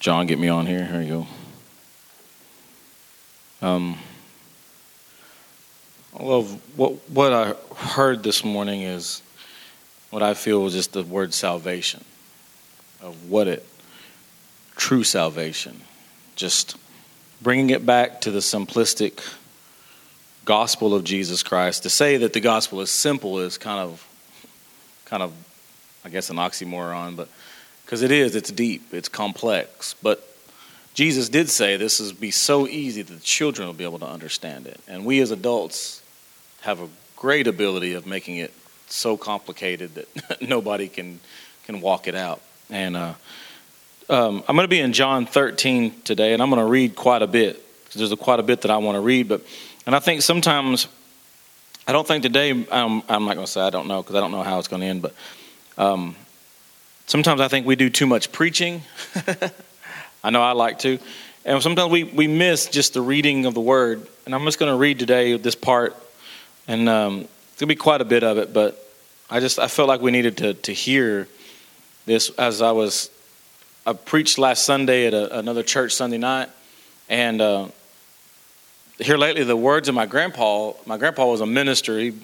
John get me on here. Here you go. Um, well, what what I heard this morning is what I feel was just the word salvation, of what it true salvation, just bringing it back to the simplistic gospel of Jesus Christ. To say that the gospel is simple is kind of, kind of, I guess, an oxymoron, but because it is, it's deep, it's complex. But Jesus did say this is be so easy that the children will be able to understand it, and we as adults have a great ability of making it so complicated that nobody can can walk it out. And uh, um, I'm going to be in John 13 today, and I'm going to read quite a bit there's a, quite a bit that I want to read. But and I think sometimes I don't think today I'm, I'm not going to say I don't know because I don't know how it's going to end. But um, sometimes I think we do too much preaching. I know I like to, and sometimes we we miss just the reading of the word. And I'm just going to read today this part, and um, it's going to be quite a bit of it. But I just I felt like we needed to to hear this as I was I preached last Sunday at a, another church Sunday night, and uh, here lately, the words of my grandpa. My grandpa was a minister. He,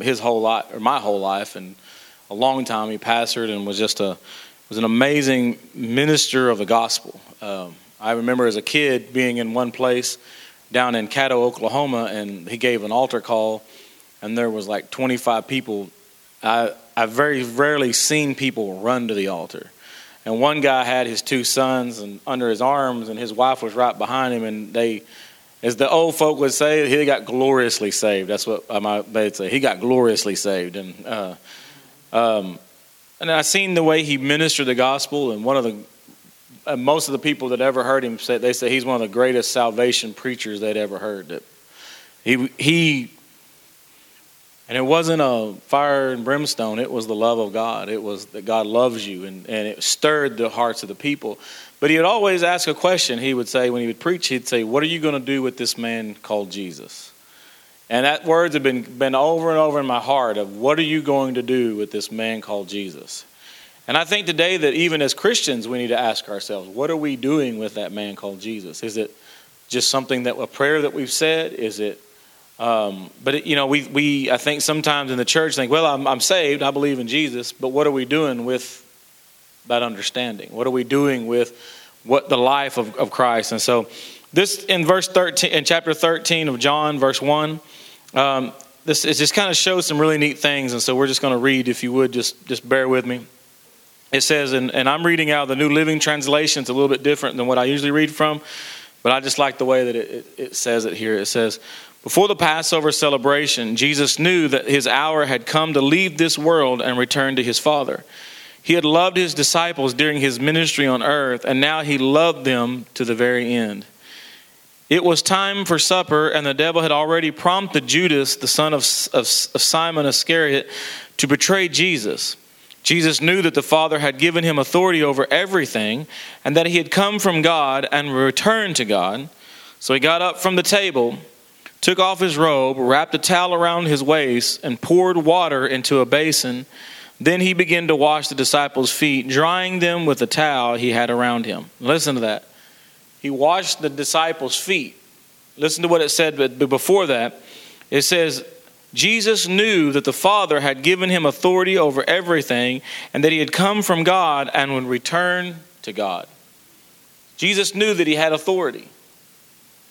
his whole life, or my whole life, and a long time he pastored and was just a was an amazing minister of the gospel. Um, I remember as a kid being in one place down in Caddo, Oklahoma, and he gave an altar call, and there was like 25 people. I I've very rarely seen people run to the altar. And one guy had his two sons and under his arms, and his wife was right behind him. And they, as the old folk would say, he got gloriously saved. That's what they'd say. He got gloriously saved. And uh, um, and I seen the way he ministered the gospel. And one of the uh, most of the people that ever heard him say they say he's one of the greatest salvation preachers they'd ever heard. That he he and it wasn't a fire and brimstone, it was the love of God. It was that God loves you, and, and it stirred the hearts of the people. But he would always ask a question. He would say, when he would preach, he'd say, What are you going to do with this man called Jesus? And that words have been, been over and over in my heart of what are you going to do with this man called Jesus? And I think today that even as Christians, we need to ask ourselves, what are we doing with that man called Jesus? Is it just something that a prayer that we've said? Is it um, but it, you know, we we I think sometimes in the church think, well, I'm, I'm saved, I believe in Jesus, but what are we doing with that understanding? What are we doing with what the life of, of Christ? And so, this in verse 13, in chapter 13 of John, verse one, um, this it just kind of shows some really neat things. And so, we're just going to read. If you would, just just bear with me. It says, and, and I'm reading out the New Living Translation. It's a little bit different than what I usually read from, but I just like the way that it, it, it says it here. It says. Before the Passover celebration, Jesus knew that his hour had come to leave this world and return to his Father. He had loved his disciples during his ministry on earth, and now he loved them to the very end. It was time for supper, and the devil had already prompted Judas, the son of, of, of Simon Iscariot, to betray Jesus. Jesus knew that the Father had given him authority over everything, and that he had come from God and returned to God. So he got up from the table took off his robe, wrapped a towel around his waist, and poured water into a basin. Then he began to wash the disciples' feet, drying them with the towel he had around him. Listen to that. He washed the disciples' feet. Listen to what it said but before that. It says, Jesus knew that the Father had given him authority over everything and that he had come from God and would return to God. Jesus knew that he had authority.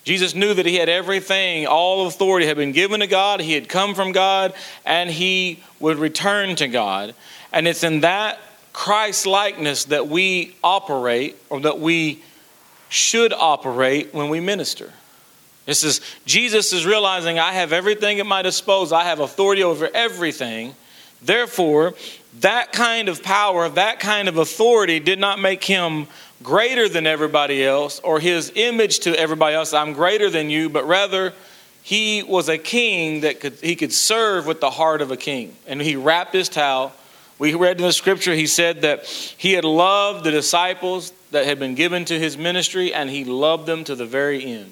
Jesus knew that he had everything, all authority had been given to God, he had come from God, and he would return to God. And it's in that Christ likeness that we operate, or that we should operate when we minister. This is Jesus is realizing I have everything at my disposal, I have authority over everything. Therefore, that kind of power, that kind of authority did not make him greater than everybody else or his image to everybody else i'm greater than you but rather he was a king that could he could serve with the heart of a king and he wrapped his towel we read in the scripture he said that he had loved the disciples that had been given to his ministry and he loved them to the very end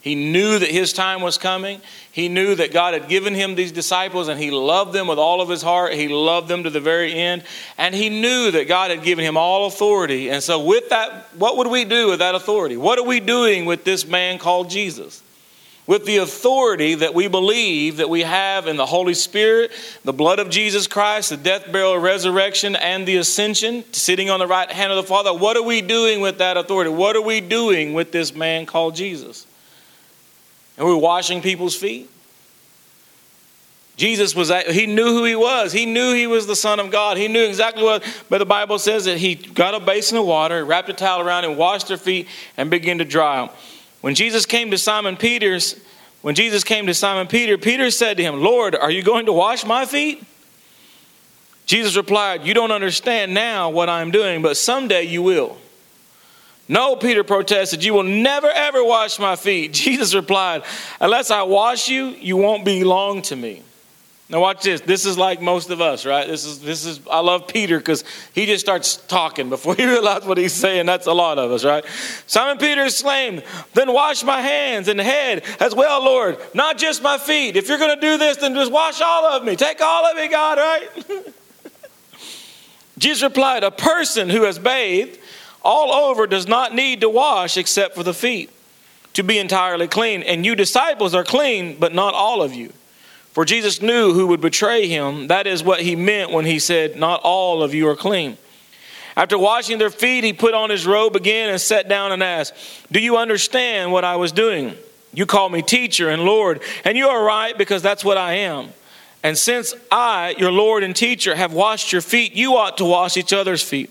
He knew that his time was coming. He knew that God had given him these disciples and he loved them with all of his heart. He loved them to the very end. And he knew that God had given him all authority. And so, with that, what would we do with that authority? What are we doing with this man called Jesus? With the authority that we believe that we have in the Holy Spirit, the blood of Jesus Christ, the death, burial, resurrection, and the ascension, sitting on the right hand of the Father, what are we doing with that authority? What are we doing with this man called Jesus? And we're washing people's feet. Jesus was, he knew who he was. He knew he was the Son of God. He knew exactly what, but the Bible says that he got a basin of water, wrapped a towel around and washed their feet and began to dry them. When Jesus came to Simon Peter's, when Jesus came to Simon Peter, Peter said to him, Lord, are you going to wash my feet? Jesus replied, You don't understand now what I'm doing, but someday you will. No, Peter protested, you will never ever wash my feet. Jesus replied, Unless I wash you, you won't belong to me. Now watch this. This is like most of us, right? This is this is I love Peter because he just starts talking before he realizes what he's saying. That's a lot of us, right? Simon Peter exclaimed, Then wash my hands and head as well, Lord, not just my feet. If you're gonna do this, then just wash all of me. Take all of me, God, right? Jesus replied, A person who has bathed all over does not need to wash except for the feet to be entirely clean. And you disciples are clean, but not all of you. For Jesus knew who would betray him. That is what he meant when he said, Not all of you are clean. After washing their feet, he put on his robe again and sat down and asked, Do you understand what I was doing? You call me teacher and Lord, and you are right because that's what I am. And since I, your Lord and teacher, have washed your feet, you ought to wash each other's feet.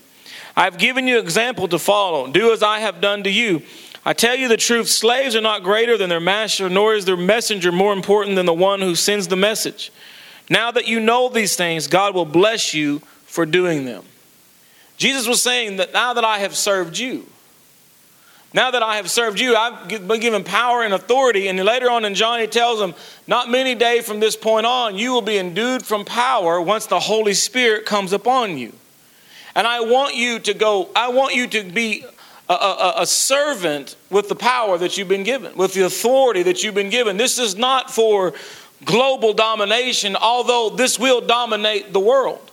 I have given you example to follow. Do as I have done to you. I tell you the truth slaves are not greater than their master, nor is their messenger more important than the one who sends the message. Now that you know these things, God will bless you for doing them. Jesus was saying that now that I have served you, now that I have served you, I've been given power and authority. And later on in John, he tells them, Not many days from this point on, you will be endued from power once the Holy Spirit comes upon you. And I want you to go, I want you to be a, a, a, servant with the power that you've been given, with the authority that you've been given. This is not for global domination, although this will dominate the world.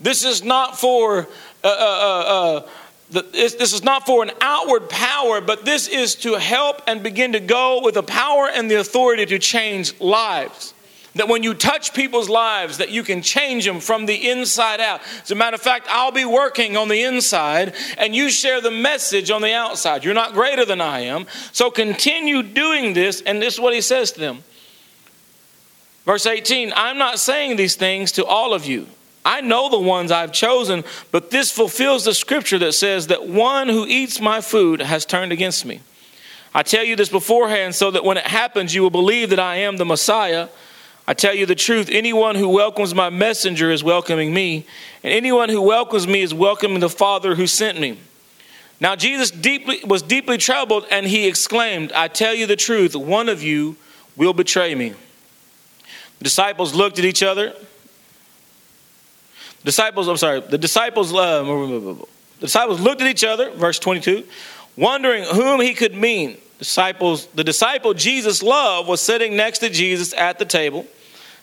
This is not for. Uh, uh, uh, uh this, this is not for an outward power, but this is to help and begin to go with the power and the authority to change lives. That when you touch people's lives, that you can change them from the inside out. As a matter of fact, I'll be working on the inside and you share the message on the outside. You're not greater than I am. So continue doing this. And this is what he says to them. Verse 18 I'm not saying these things to all of you. I know the ones I've chosen, but this fulfills the scripture that says that one who eats my food has turned against me. I tell you this beforehand so that when it happens, you will believe that I am the Messiah. I tell you the truth anyone who welcomes my messenger is welcoming me, and anyone who welcomes me is welcoming the Father who sent me. Now Jesus deeply, was deeply troubled, and he exclaimed, I tell you the truth, one of you will betray me. The disciples looked at each other. The disciples, I'm sorry, the disciples, uh, the disciples looked at each other, verse 22, wondering whom he could mean. Disciples, the disciple Jesus loved was sitting next to Jesus at the table.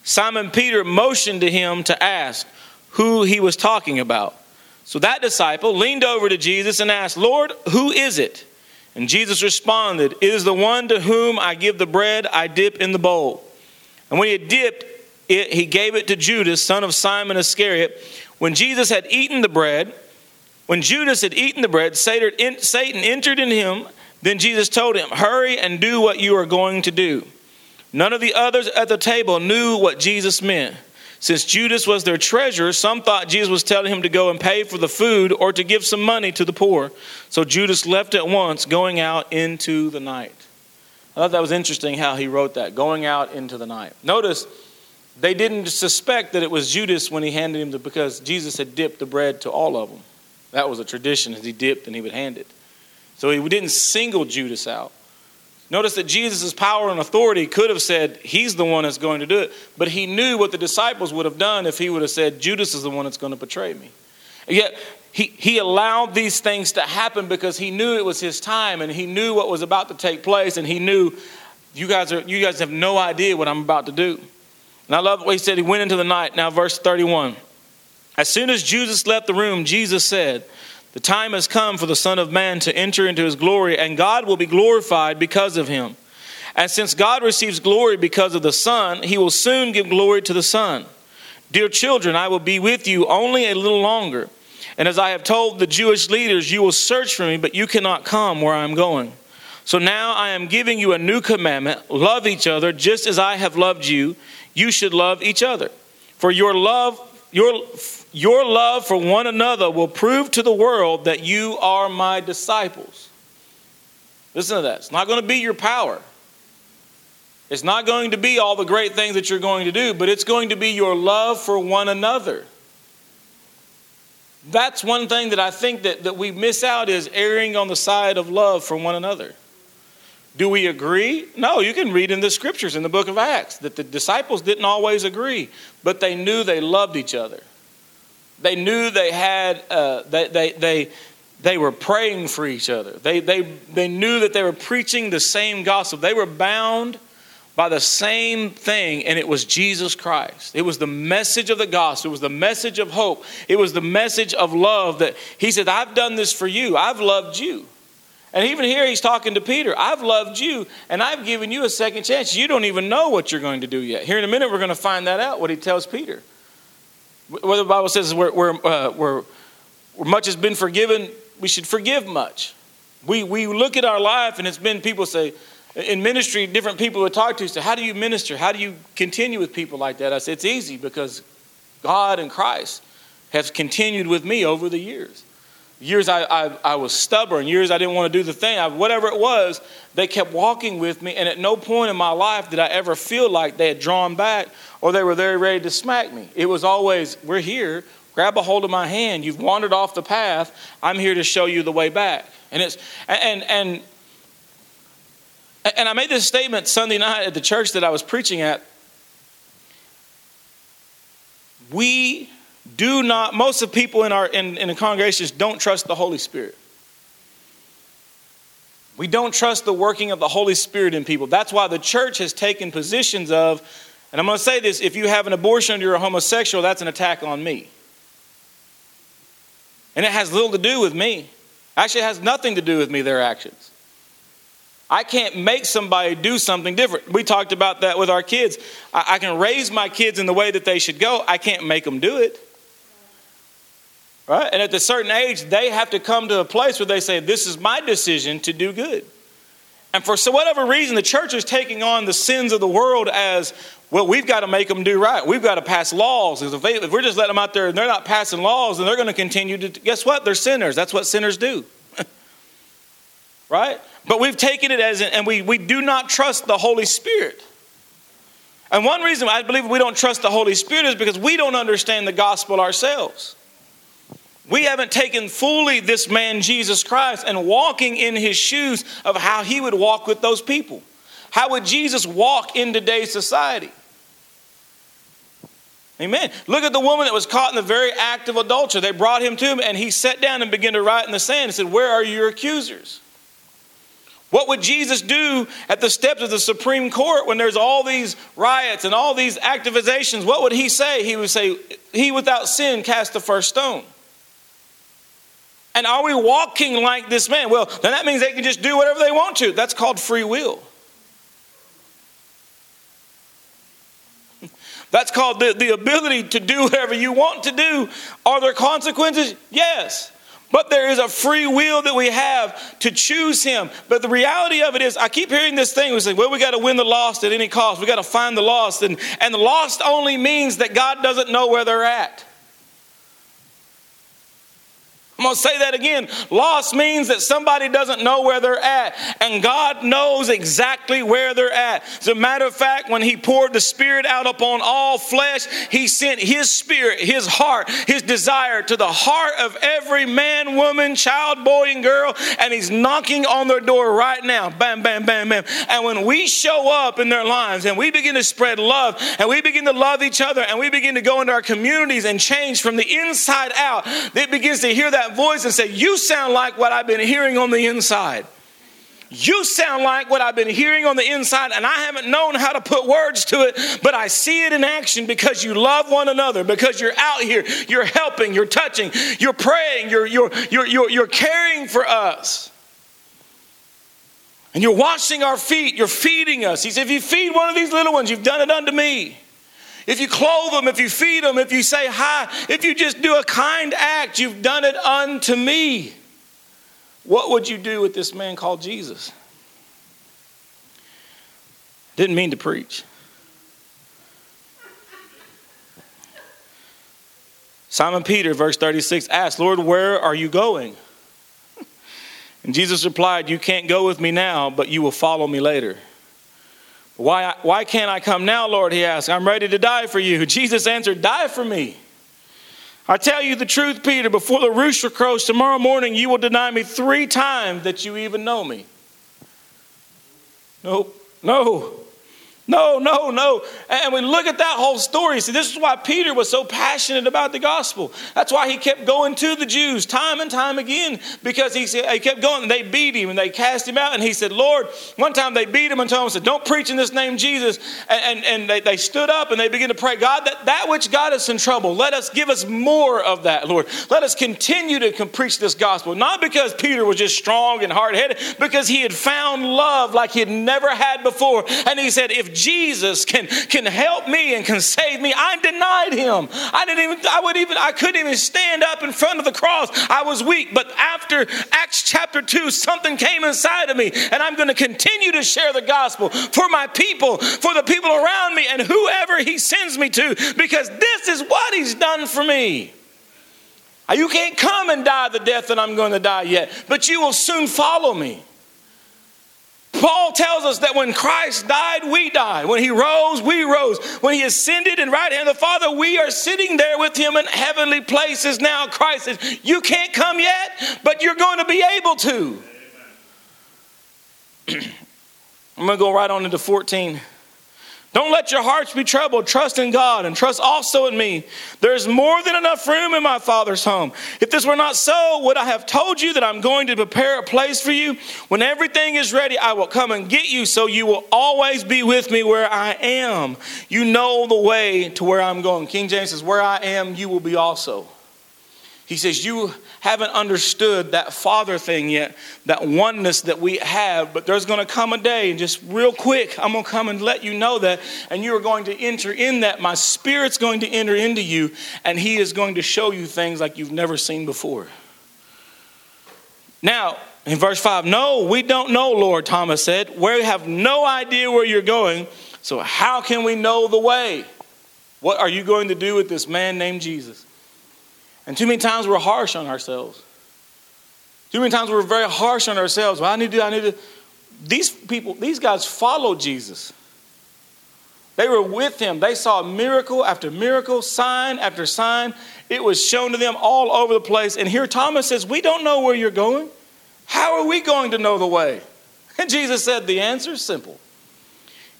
Simon Peter motioned to him to ask who he was talking about. So that disciple leaned over to Jesus and asked, Lord, who is it? And Jesus responded, It is the one to whom I give the bread I dip in the bowl. And when he had dipped it, he gave it to Judas, son of Simon Iscariot. When Jesus had eaten the bread, when Judas had eaten the bread, Satan entered in him. Then Jesus told him, Hurry and do what you are going to do. None of the others at the table knew what Jesus meant. Since Judas was their treasurer, some thought Jesus was telling him to go and pay for the food or to give some money to the poor. So Judas left at once, going out into the night. I thought that was interesting how he wrote that, going out into the night. Notice they didn't suspect that it was Judas when he handed him the, because Jesus had dipped the bread to all of them. That was a tradition as he dipped and he would hand it. So he didn't single Judas out. Notice that Jesus' power and authority could have said, He's the one that's going to do it. But he knew what the disciples would have done if he would have said, Judas is the one that's going to betray me. Yet he, he allowed these things to happen because he knew it was his time and he knew what was about to take place and he knew you guys are you guys have no idea what I'm about to do. And I love what he said. He went into the night. Now, verse 31. As soon as Jesus left the room, Jesus said, The time has come for the Son of Man to enter into his glory, and God will be glorified because of him. And since God receives glory because of the Son, he will soon give glory to the Son. Dear children, I will be with you only a little longer. And as I have told the Jewish leaders, you will search for me, but you cannot come where I am going. So now I am giving you a new commandment love each other just as I have loved you. You should love each other. For your love, your, your love for one another will prove to the world that you are my disciples. Listen to that. It's not going to be your power. It's not going to be all the great things that you're going to do, but it's going to be your love for one another. That's one thing that I think that, that we miss out is erring on the side of love for one another. Do we agree? No, you can read in the scriptures in the book of Acts that the disciples didn't always agree, but they knew they loved each other. They knew they had, uh, they, they, they, they were praying for each other. They, they, they knew that they were preaching the same gospel. They were bound by the same thing, and it was Jesus Christ. It was the message of the gospel. It was the message of hope. It was the message of love that He said, I've done this for you. I've loved you. And even here, He's talking to Peter. I've loved you, and I've given you a second chance. You don't even know what you're going to do yet. Here in a minute, we're going to find that out, what He tells Peter. What the Bible says is where, where, uh, where, where much has been forgiven, we should forgive much. We, we look at our life, and it's been people say, in ministry, different people would talk to say, How do you minister? How do you continue with people like that? I said, It's easy because God and Christ have continued with me over the years. Years I, I, I was stubborn, years I didn't want to do the thing, I, whatever it was, they kept walking with me. And at no point in my life did I ever feel like they had drawn back or they were very ready to smack me. It was always, We're here, grab a hold of my hand. You've wandered off the path. I'm here to show you the way back. And it's, and, and, and I made this statement Sunday night at the church that I was preaching at. We do not, most of people in our in, in the congregations don't trust the Holy Spirit. We don't trust the working of the Holy Spirit in people. That's why the church has taken positions of, and I'm going to say this if you have an abortion and you're a homosexual, that's an attack on me. And it has little to do with me. Actually, it has nothing to do with me, their actions. I can't make somebody do something different. We talked about that with our kids. I, I, can raise my kids in the way that they should go. I can't make them do it. Right? And at a certain age, they have to come to a place where they say, This is my decision to do good. And for so whatever reason, the church is taking on the sins of the world as well, we've got to make them do right. We've got to pass laws. If, they, if we're just letting them out there and they're not passing laws, then they're going to continue to, guess what? They're sinners. That's what sinners do. right? But we've taken it as, and we, we do not trust the Holy Spirit. And one reason I believe we don't trust the Holy Spirit is because we don't understand the gospel ourselves. We haven't taken fully this man, Jesus Christ, and walking in his shoes of how he would walk with those people. How would Jesus walk in today's society? Amen. Look at the woman that was caught in the very act of adultery. They brought him to him, and he sat down and began to write in the sand and said, Where are your accusers? What would Jesus do at the steps of the Supreme Court when there's all these riots and all these activizations? What would he say? He would say, He without sin cast the first stone. And are we walking like this man? Well, then that means they can just do whatever they want to. That's called free will. That's called the, the ability to do whatever you want to do. Are there consequences? Yes. But there is a free will that we have to choose Him. But the reality of it is, I keep hearing this thing. We say, well, we got to win the lost at any cost. We got to find the lost. And, and the lost only means that God doesn't know where they're at. I'm going to say that again. Lost means that somebody doesn't know where they're at, and God knows exactly where they're at. As a matter of fact, when He poured the Spirit out upon all flesh, He sent His Spirit, His heart, His desire to the heart of every man, woman, child, boy, and girl, and He's knocking on their door right now. Bam, bam, bam, bam. And when we show up in their lives and we begin to spread love and we begin to love each other and we begin to go into our communities and change from the inside out, it begins to hear that that voice and say, You sound like what I've been hearing on the inside. You sound like what I've been hearing on the inside, and I haven't known how to put words to it, but I see it in action because you love one another, because you're out here, you're helping, you're touching, you're praying, you're, you're, you're, you're, you're caring for us. And you're washing our feet, you're feeding us. He said, If you feed one of these little ones, you've done it unto me. If you clothe them, if you feed them, if you say hi, if you just do a kind act, you've done it unto me. What would you do with this man called Jesus? Didn't mean to preach. Simon Peter, verse 36, asked, Lord, where are you going? And Jesus replied, You can't go with me now, but you will follow me later. Why, why can't I come now, Lord? He asked. I'm ready to die for you. Jesus answered, Die for me. I tell you the truth, Peter, before the rooster crows tomorrow morning, you will deny me three times that you even know me. Nope. No. No, no, no. And we look at that whole story. See, this is why Peter was so passionate about the gospel. That's why he kept going to the Jews time and time again because he, said, he kept going and they beat him and they cast him out. And he said, Lord, one time they beat him and told him, said, Don't preach in this name, Jesus. And, and, and they, they stood up and they began to pray, God, that, that which got us in trouble, let us give us more of that, Lord. Let us continue to preach this gospel. Not because Peter was just strong and hard headed, because he had found love like he had never had before. And he said, If Jesus can, can help me and can save me. I denied him. I didn't even, I would even, I couldn't even stand up in front of the cross. I was weak. But after Acts chapter 2, something came inside of me, and I'm going to continue to share the gospel for my people, for the people around me, and whoever he sends me to, because this is what he's done for me. You can't come and die the death that I'm going to die yet, but you will soon follow me. Paul tells us that when Christ died, we died. When he rose, we rose. When he ascended and right hand of the Father, we are sitting there with him in heavenly places now. Christ says, You can't come yet, but you're going to be able to. I'm going to go right on into 14. Don't let your hearts be troubled. Trust in God and trust also in me. There's more than enough room in my Father's home. If this were not so, would I have told you that I'm going to prepare a place for you? When everything is ready, I will come and get you so you will always be with me where I am. You know the way to where I'm going. King James says, Where I am, you will be also. He says, You haven't understood that Father thing yet, that oneness that we have, but there's going to come a day, and just real quick, I'm going to come and let you know that, and you are going to enter in that. My Spirit's going to enter into you, and He is going to show you things like you've never seen before. Now, in verse 5, no, we don't know, Lord, Thomas said. We have no idea where you're going, so how can we know the way? What are you going to do with this man named Jesus? And too many times we're harsh on ourselves. Too many times we're very harsh on ourselves. Well, I need to, I need to. These people, these guys followed Jesus. They were with him. They saw miracle after miracle, sign after sign. It was shown to them all over the place. And here Thomas says, We don't know where you're going. How are we going to know the way? And Jesus said, The answer is simple.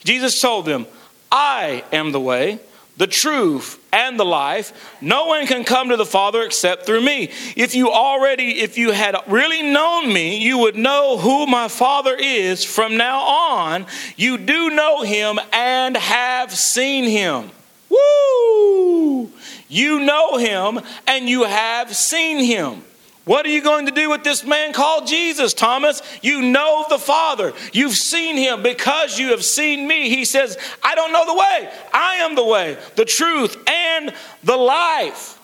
Jesus told them, I am the way, the truth and the life no one can come to the father except through me. If you already if you had really known me you would know who my father is from now on. You do know him and have seen him. Woo! You know him and you have seen him what are you going to do with this man called Jesus, Thomas? You know the Father. You've seen him because you have seen me. He says, I don't know the way. I am the way, the truth, and the life.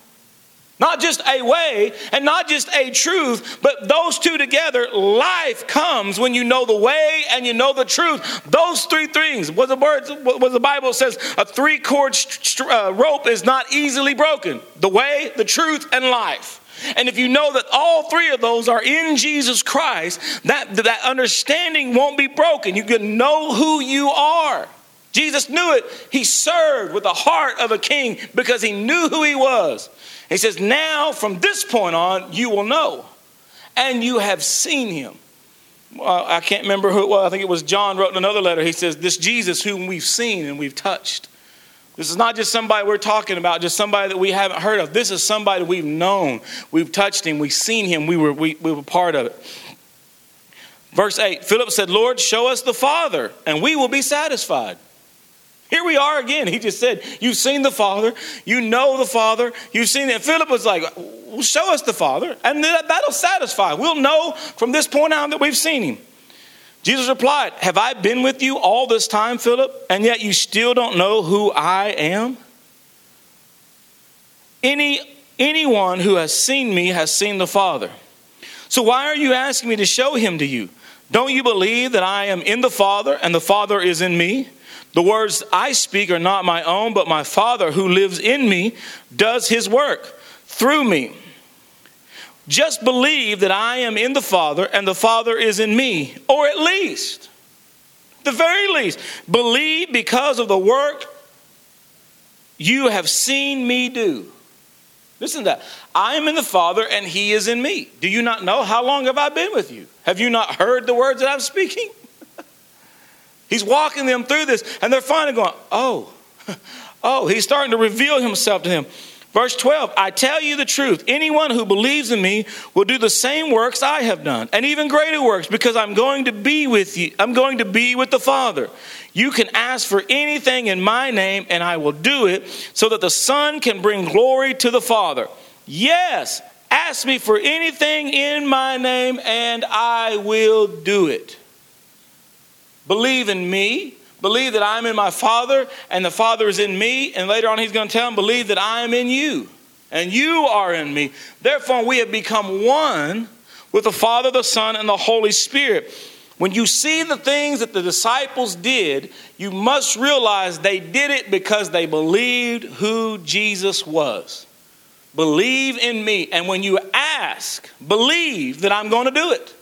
Not just a way and not just a truth, but those two together, life comes when you know the way and you know the truth. Those three things, what the, word, what the Bible says, a three cord uh, rope is not easily broken the way, the truth, and life. And if you know that all three of those are in Jesus Christ, that, that understanding won't be broken. You can know who you are. Jesus knew it. He served with the heart of a king because he knew who he was. He says, Now from this point on, you will know, and you have seen him. I can't remember who it was. I think it was John wrote in another letter. He says, This Jesus whom we've seen and we've touched. This is not just somebody we're talking about, just somebody that we haven't heard of. This is somebody we've known. We've touched him. We've seen him. We were, we, we were part of it. Verse 8 Philip said, Lord, show us the Father, and we will be satisfied. Here we are again. He just said, You've seen the Father, you know the Father, you've seen it. Philip was like, well, Show us the Father, and that'll satisfy. We'll know from this point on that we've seen him. Jesus replied, Have I been with you all this time, Philip, and yet you still don't know who I am? Any, anyone who has seen me has seen the Father. So why are you asking me to show him to you? Don't you believe that I am in the Father and the Father is in me? The words I speak are not my own, but my Father who lives in me does his work through me. Just believe that I am in the Father and the Father is in me, or at least, the very least, believe because of the work you have seen me do. Listen to that. I am in the Father and He is in me. Do you not know how long have I been with you? Have you not heard the words that I'm speaking? He's walking them through this, and they're finally going, Oh, oh, he's starting to reveal himself to them. Verse 12, I tell you the truth. Anyone who believes in me will do the same works I have done, and even greater works, because I'm going to be with you. I'm going to be with the Father. You can ask for anything in my name, and I will do it, so that the Son can bring glory to the Father. Yes, ask me for anything in my name, and I will do it. Believe in me Believe that I'm in my Father and the Father is in me. And later on, he's going to tell them, Believe that I am in you and you are in me. Therefore, we have become one with the Father, the Son, and the Holy Spirit. When you see the things that the disciples did, you must realize they did it because they believed who Jesus was. Believe in me. And when you ask, believe that I'm going to do it.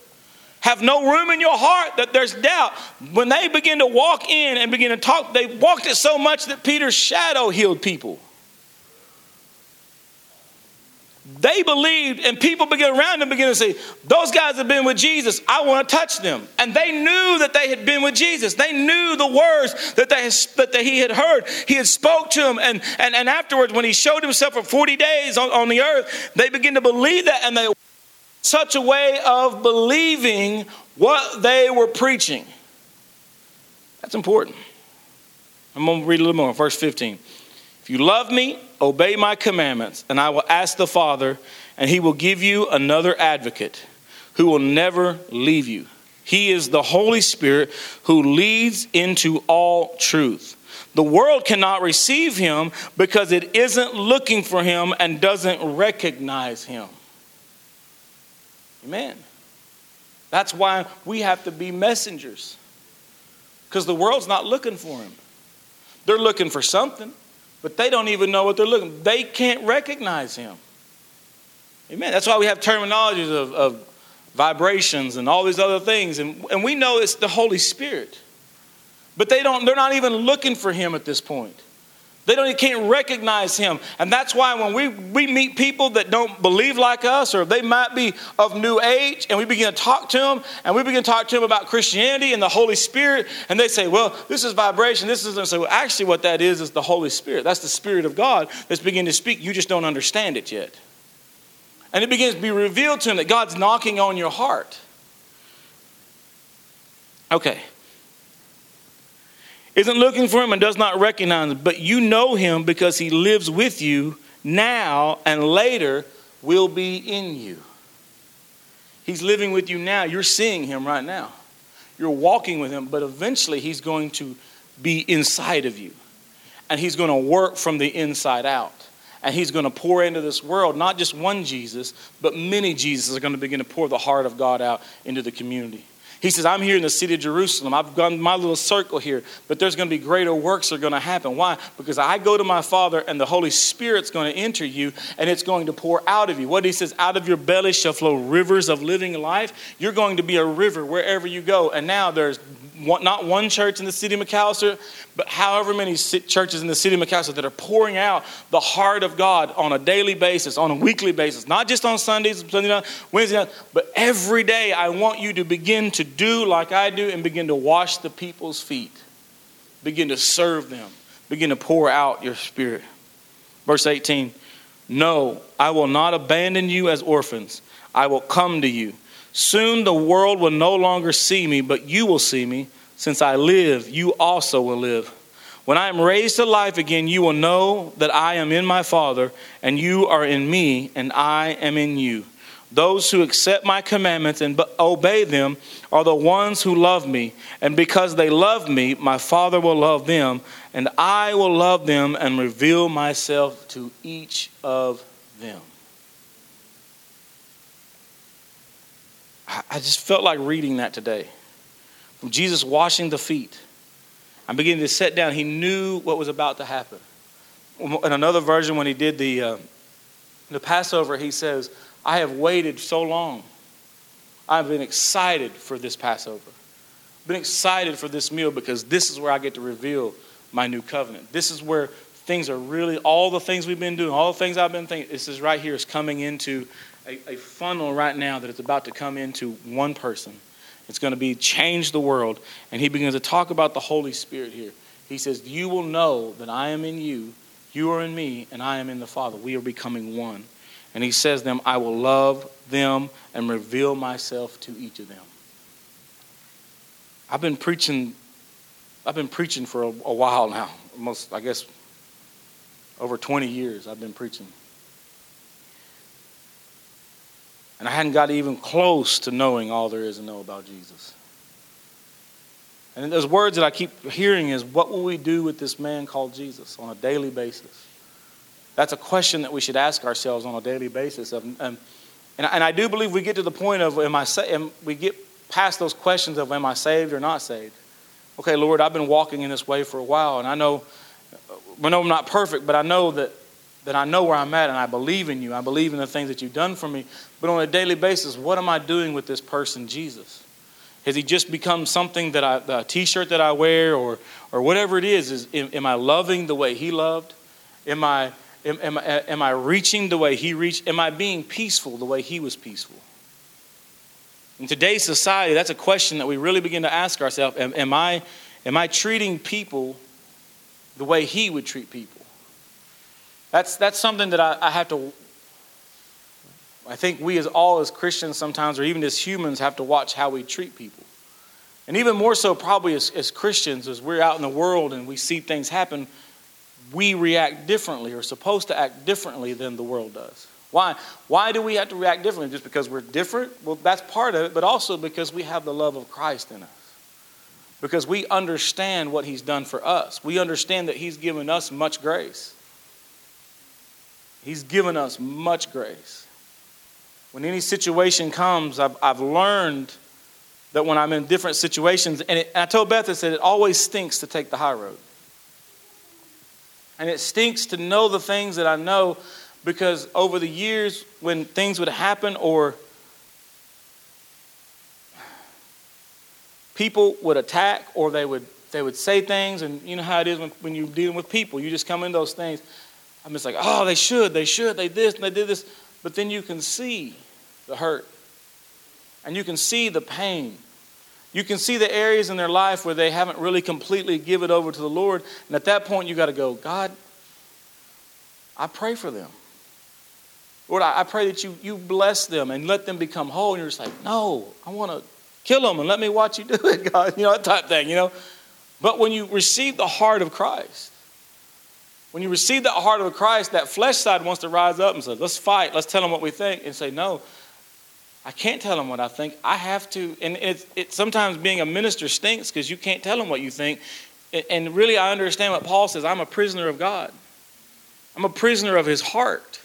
Have no room in your heart that there's doubt. When they begin to walk in and begin to talk, they walked it so much that Peter's shadow healed people. They believed, and people began around them begin to say, Those guys have been with Jesus. I want to touch them. And they knew that they had been with Jesus. They knew the words that, they, that he had heard. He had spoke to them. And, and, and afterwards, when he showed himself for 40 days on, on the earth, they began to believe that and they such a way of believing what they were preaching. That's important. I'm going to read a little more. Verse 15. If you love me, obey my commandments, and I will ask the Father, and he will give you another advocate who will never leave you. He is the Holy Spirit who leads into all truth. The world cannot receive him because it isn't looking for him and doesn't recognize him. Amen. That's why we have to be messengers. Because the world's not looking for him. They're looking for something, but they don't even know what they're looking. They can't recognize him. Amen. That's why we have terminologies of, of vibrations and all these other things. And, and we know it's the Holy Spirit. But they don't, they're not even looking for him at this point. They don't, can't recognize him. And that's why when we, we meet people that don't believe like us, or they might be of new age, and we begin to talk to them, and we begin to talk to them about Christianity and the Holy Spirit, and they say, Well, this is vibration, this is. And so, well, actually, what that is is the Holy Spirit. That's the Spirit of God that's beginning to speak. You just don't understand it yet. And it begins to be revealed to them that God's knocking on your heart. Okay isn't looking for him and does not recognize him, but you know him because he lives with you now and later will be in you. He's living with you now. You're seeing him right now. You're walking with him, but eventually he's going to be inside of you. And he's going to work from the inside out. And he's going to pour into this world not just one Jesus, but many Jesus are going to begin to pour the heart of God out into the community. He says, I'm here in the city of Jerusalem. I've gone my little circle here, but there's going to be greater works are going to happen. Why? Because I go to my Father and the Holy Spirit's going to enter you and it's going to pour out of you. What he says, out of your belly shall flow rivers of living life. You're going to be a river wherever you go. And now there's one, not one church in the city of McAlester, but however many churches in the city of McAlester that are pouring out the heart of God on a daily basis, on a weekly basis, not just on Sundays, Sunday night, Wednesday night, but every day. I want you to begin to do like I do and begin to wash the people's feet, begin to serve them, begin to pour out your spirit. Verse 18 No, I will not abandon you as orphans, I will come to you. Soon the world will no longer see me, but you will see me. Since I live, you also will live. When I am raised to life again, you will know that I am in my Father, and you are in me, and I am in you. Those who accept my commandments and obey them are the ones who love me. And because they love me, my Father will love them, and I will love them and reveal myself to each of them. I just felt like reading that today. From Jesus washing the feet. I'm beginning to sit down. He knew what was about to happen. In another version, when he did the, uh, the Passover, he says, I have waited so long. I've been excited for this Passover. I've been excited for this meal because this is where I get to reveal my new covenant. This is where things are really, all the things we've been doing, all the things I've been thinking, this is right here is coming into a, a funnel right now that it's about to come into one person. It's going to be change the world. And he begins to talk about the Holy Spirit here. He says, You will know that I am in you, you are in me, and I am in the Father. We are becoming one. And he says them, I will love them and reveal myself to each of them. I've been preaching, I've been preaching for a, a while now. Almost, I guess, over 20 years I've been preaching. And I hadn't got even close to knowing all there is to know about Jesus. And those words that I keep hearing is, what will we do with this man called Jesus on a daily basis? That's a question that we should ask ourselves on a daily basis. Of, um, and, and, I do believe we get to the point of, am I sa- am, we get past those questions of, am I saved or not saved? Okay, Lord, I've been walking in this way for a while, and I know, I know I'm not perfect, but I know that that I know where I'm at and I believe in you. I believe in the things that you've done for me. But on a daily basis, what am I doing with this person, Jesus? Has he just become something that I, a t-shirt that I wear or, or whatever it is? Is am, am I loving the way he loved? Am I, am, am, am I reaching the way he reached? Am I being peaceful the way he was peaceful? In today's society, that's a question that we really begin to ask ourselves. Am, am, I, am I treating people the way he would treat people? That's, that's something that I, I have to, I think we as all as Christians sometimes, or even as humans, have to watch how we treat people. And even more so, probably as, as Christians, as we're out in the world and we see things happen, we react differently or supposed to act differently than the world does. Why? Why do we have to react differently? Just because we're different? Well, that's part of it, but also because we have the love of Christ in us. Because we understand what He's done for us. We understand that He's given us much grace. He's given us much grace. When any situation comes, I've, I've learned that when I'm in different situations, and, it, and I told Beth, I said, it always stinks to take the high road. And it stinks to know the things that I know because over the years, when things would happen or people would attack or they would, they would say things, and you know how it is when, when you're dealing with people, you just come in those things. I'm just like, oh, they should, they should, they this, and they did this. But then you can see the hurt. And you can see the pain. You can see the areas in their life where they haven't really completely give it over to the Lord. And at that point, you got to go, God, I pray for them. Lord, I pray that you, you bless them and let them become whole. And you're just like, no, I want to kill them and let me watch you do it, God. You know, that type thing, you know. But when you receive the heart of Christ, when you receive the heart of Christ, that flesh side wants to rise up and say, let's fight, let's tell them what we think, and say, no, I can't tell them what I think. I have to. And it's, it, sometimes being a minister stinks because you can't tell them what you think. And really, I understand what Paul says I'm a prisoner of God, I'm a prisoner of his heart.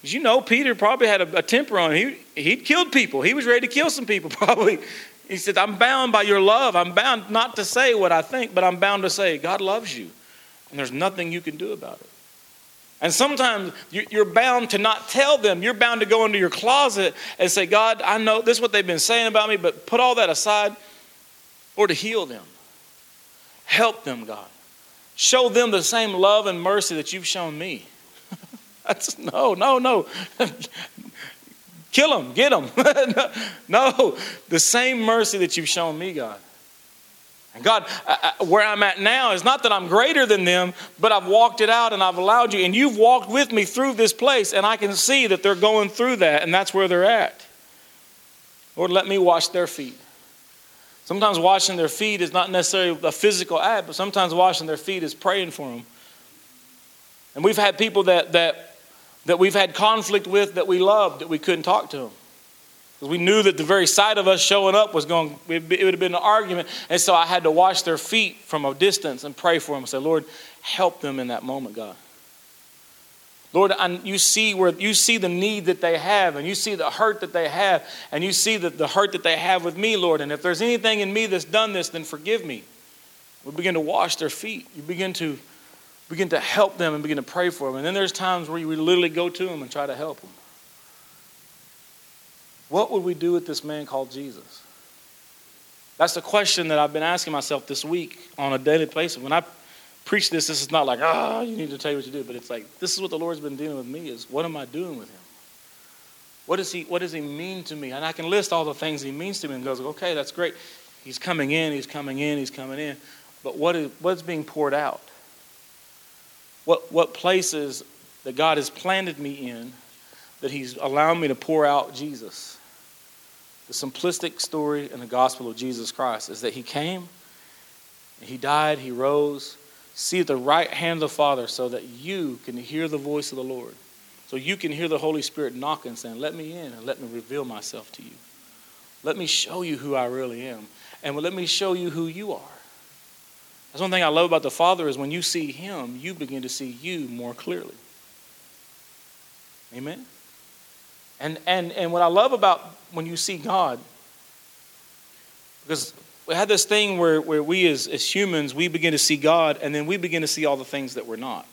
Because you know, Peter probably had a, a temper on him. He, he'd killed people, he was ready to kill some people, probably. he said, I'm bound by your love. I'm bound not to say what I think, but I'm bound to say, God loves you. And there's nothing you can do about it. And sometimes you're bound to not tell them. You're bound to go into your closet and say, God, I know this is what they've been saying about me, but put all that aside or to heal them. Help them, God. Show them the same love and mercy that you've shown me. That's no, no, no. Kill them, get them. no, the same mercy that you've shown me, God. And God, I, I, where I'm at now is not that I'm greater than them, but I've walked it out and I've allowed you, and you've walked with me through this place, and I can see that they're going through that, and that's where they're at. Lord, let me wash their feet. Sometimes washing their feet is not necessarily a physical act, but sometimes washing their feet is praying for them. And we've had people that, that, that we've had conflict with that we loved that we couldn't talk to them. We knew that the very sight of us showing up was going, it would have been an argument. And so I had to wash their feet from a distance and pray for them and say, Lord, help them in that moment, God. Lord, you see where you see the need that they have, and you see the hurt that they have, and you see the hurt that they have with me, Lord. And if there's anything in me that's done this, then forgive me. We begin to wash their feet. You begin to begin to help them and begin to pray for them. And then there's times where you literally go to them and try to help them. What would we do with this man called Jesus? That's the question that I've been asking myself this week on a daily basis. When I preach this, this is not like, ah, oh, you need to tell you what you do, but it's like, this is what the Lord's been dealing with me is what am I doing with him? What does he, what does he mean to me? And I can list all the things he means to me and goes, okay, that's great. He's coming in, he's coming in, he's coming in. But what is, what's being poured out? What, what places that God has planted me in that he's allowing me to pour out Jesus? The simplistic story in the gospel of Jesus Christ is that he came, he died, he rose, see at the right hand of the Father so that you can hear the voice of the Lord. So you can hear the Holy Spirit knocking, saying, Let me in and let me reveal myself to you. Let me show you who I really am. And let me show you who you are. That's one thing I love about the Father is when you see Him, you begin to see you more clearly. Amen? And, and, and what I love about when you see God, because we had this thing where, where we as, as humans, we begin to see God and then we begin to see all the things that we're not.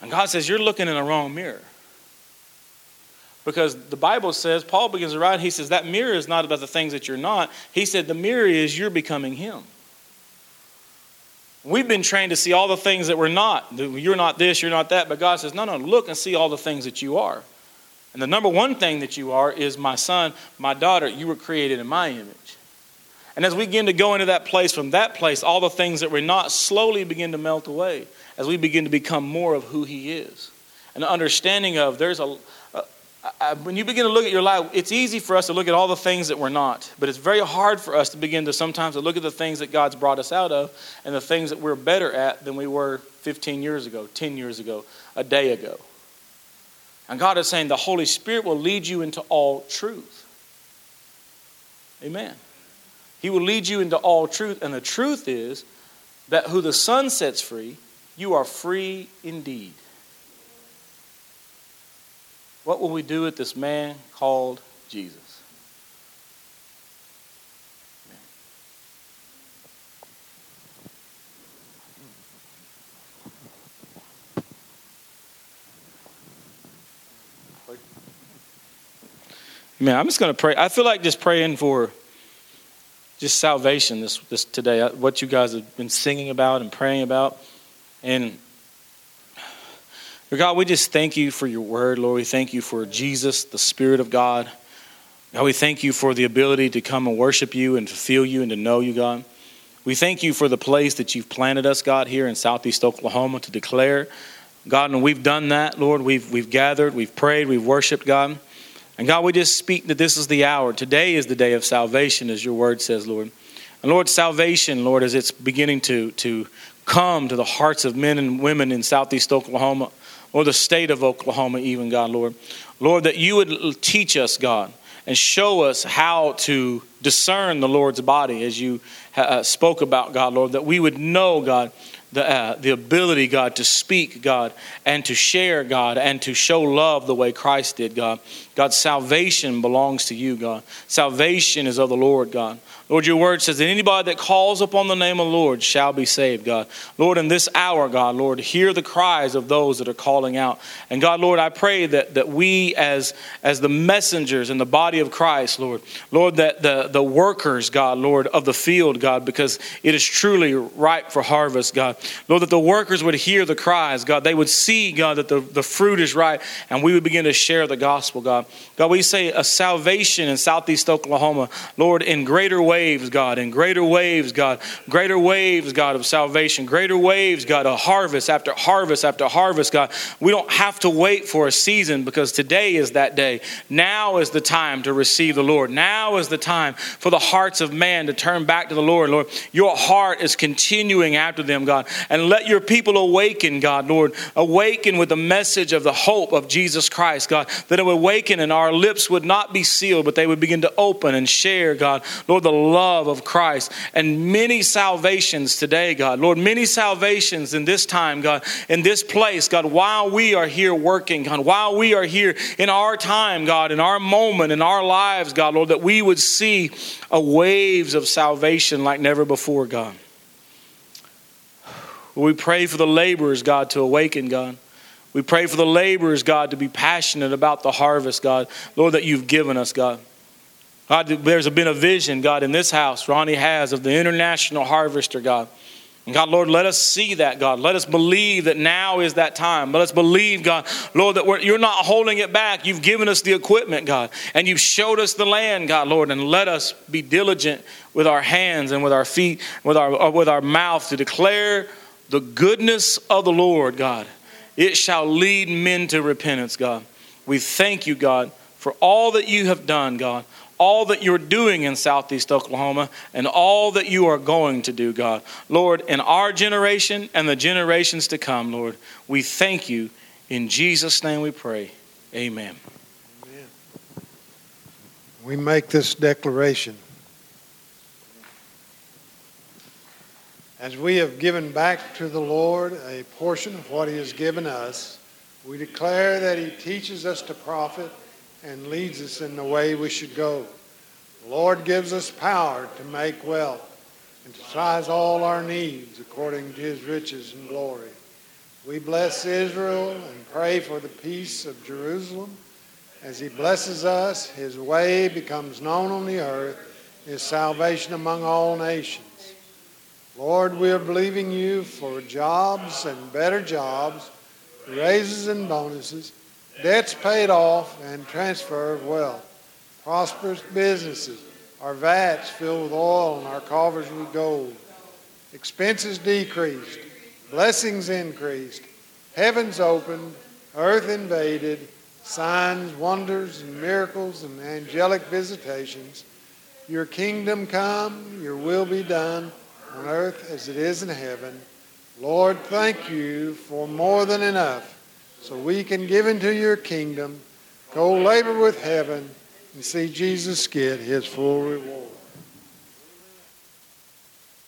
And God says, You're looking in the wrong mirror. Because the Bible says, Paul begins to write, he says, that mirror is not about the things that you're not. He said, the mirror is you're becoming him. We've been trained to see all the things that we're not. You're not this, you're not that. But God says, no, no, look and see all the things that you are. And the number one thing that you are is my son, my daughter, you were created in my image. And as we begin to go into that place, from that place, all the things that we're not slowly begin to melt away as we begin to become more of who He is. An understanding of there's a, when you begin to look at your life, it's easy for us to look at all the things that we're not, but it's very hard for us to begin to sometimes to look at the things that God's brought us out of and the things that we're better at than we were 15 years ago, 10 years ago, a day ago. And God is saying the Holy Spirit will lead you into all truth. Amen. He will lead you into all truth. And the truth is that who the Son sets free, you are free indeed. What will we do with this man called Jesus? Man, I'm just going to pray. I feel like just praying for just salvation this, this today, uh, what you guys have been singing about and praying about. And God, we just thank you for your word, Lord. We thank you for Jesus, the Spirit of God. God, we thank you for the ability to come and worship you and to feel you and to know you, God. We thank you for the place that you've planted us, God, here in Southeast Oklahoma to declare. God, and we've done that, Lord. We've, we've gathered, we've prayed, we've worshiped, God. And God, we just speak that this is the hour. Today is the day of salvation, as your word says, Lord. And Lord, salvation, Lord, as it's beginning to, to come to the hearts of men and women in southeast Oklahoma, or the state of Oklahoma, even, God, Lord. Lord, that you would teach us, God, and show us how to discern the Lord's body as you uh, spoke about, God, Lord, that we would know, God, the, uh, the ability, God, to speak, God, and to share, God, and to show love the way Christ did, God. God, salvation belongs to you, God. Salvation is of the Lord, God. Lord, your word says that anybody that calls upon the name of the Lord shall be saved, God. Lord, in this hour, God, Lord, hear the cries of those that are calling out. And God, Lord, I pray that, that we as, as the messengers in the body of Christ, Lord, Lord, that the, the workers, God, Lord, of the field, God, because it is truly ripe for harvest, God. Lord, that the workers would hear the cries, God. They would see, God, that the, the fruit is ripe, and we would begin to share the gospel, God. God, we say a salvation in southeast Oklahoma, Lord, in greater waves, God, and greater waves, God, greater waves, God, of salvation, greater waves, God, of harvest after harvest after harvest, God. We don't have to wait for a season because today is that day. Now is the time to receive the Lord. Now is the time for the hearts of man to turn back to the Lord, Lord. Your heart is continuing after them, God. And let your people awaken, God, Lord. Awaken with the message of the hope of Jesus Christ, God, that it would awaken and our lips would not be sealed, but they would begin to open and share, God, Lord, the love of Christ. And many salvations today, God, Lord, many salvations in this time, God, in this place, God, while we are here working, God, while we are here in our time, God, in our moment, in our lives, God, Lord, that we would see a waves of salvation like never before, God. We pray for the laborers, God, to awaken, God. We pray for the laborers, God, to be passionate about the harvest, God. Lord, that you've given us, God. God, there's been a vision, God, in this house, Ronnie has, of the international harvester, God. And God, Lord, let us see that, God. Let us believe that now is that time. Let us believe, God, Lord, that you're not holding it back. You've given us the equipment, God, and you've showed us the land, God, Lord, and let us be diligent with our hands and with our feet, with our, uh, with our mouth to declare the goodness of the Lord, God. It shall lead men to repentance, God. We thank you, God, for all that you have done, God all that you're doing in Southeast Oklahoma and all that you are going to do, God. Lord, in our generation and the generations to come, Lord, we thank you. In Jesus' name we pray. Amen. Amen. We make this declaration. As we have given back to the Lord a portion of what He has given us, we declare that He teaches us to profit and leads us in the way we should go. The Lord gives us power to make wealth and to size all our needs according to his riches and glory. We bless Israel and pray for the peace of Jerusalem. As he blesses us, his way becomes known on the earth, his salvation among all nations. Lord, we are believing you for jobs and better jobs, raises and bonuses, debts paid off, and transfer of wealth. Prosperous businesses, our vats filled with oil, and our coffers with gold. Expenses decreased, blessings increased, heavens opened, earth invaded, signs, wonders, and miracles, and angelic visitations. Your kingdom come, your will be done on earth as it is in heaven. Lord, thank you for more than enough so we can give into your kingdom, go labor with heaven, and see Jesus get his full reward.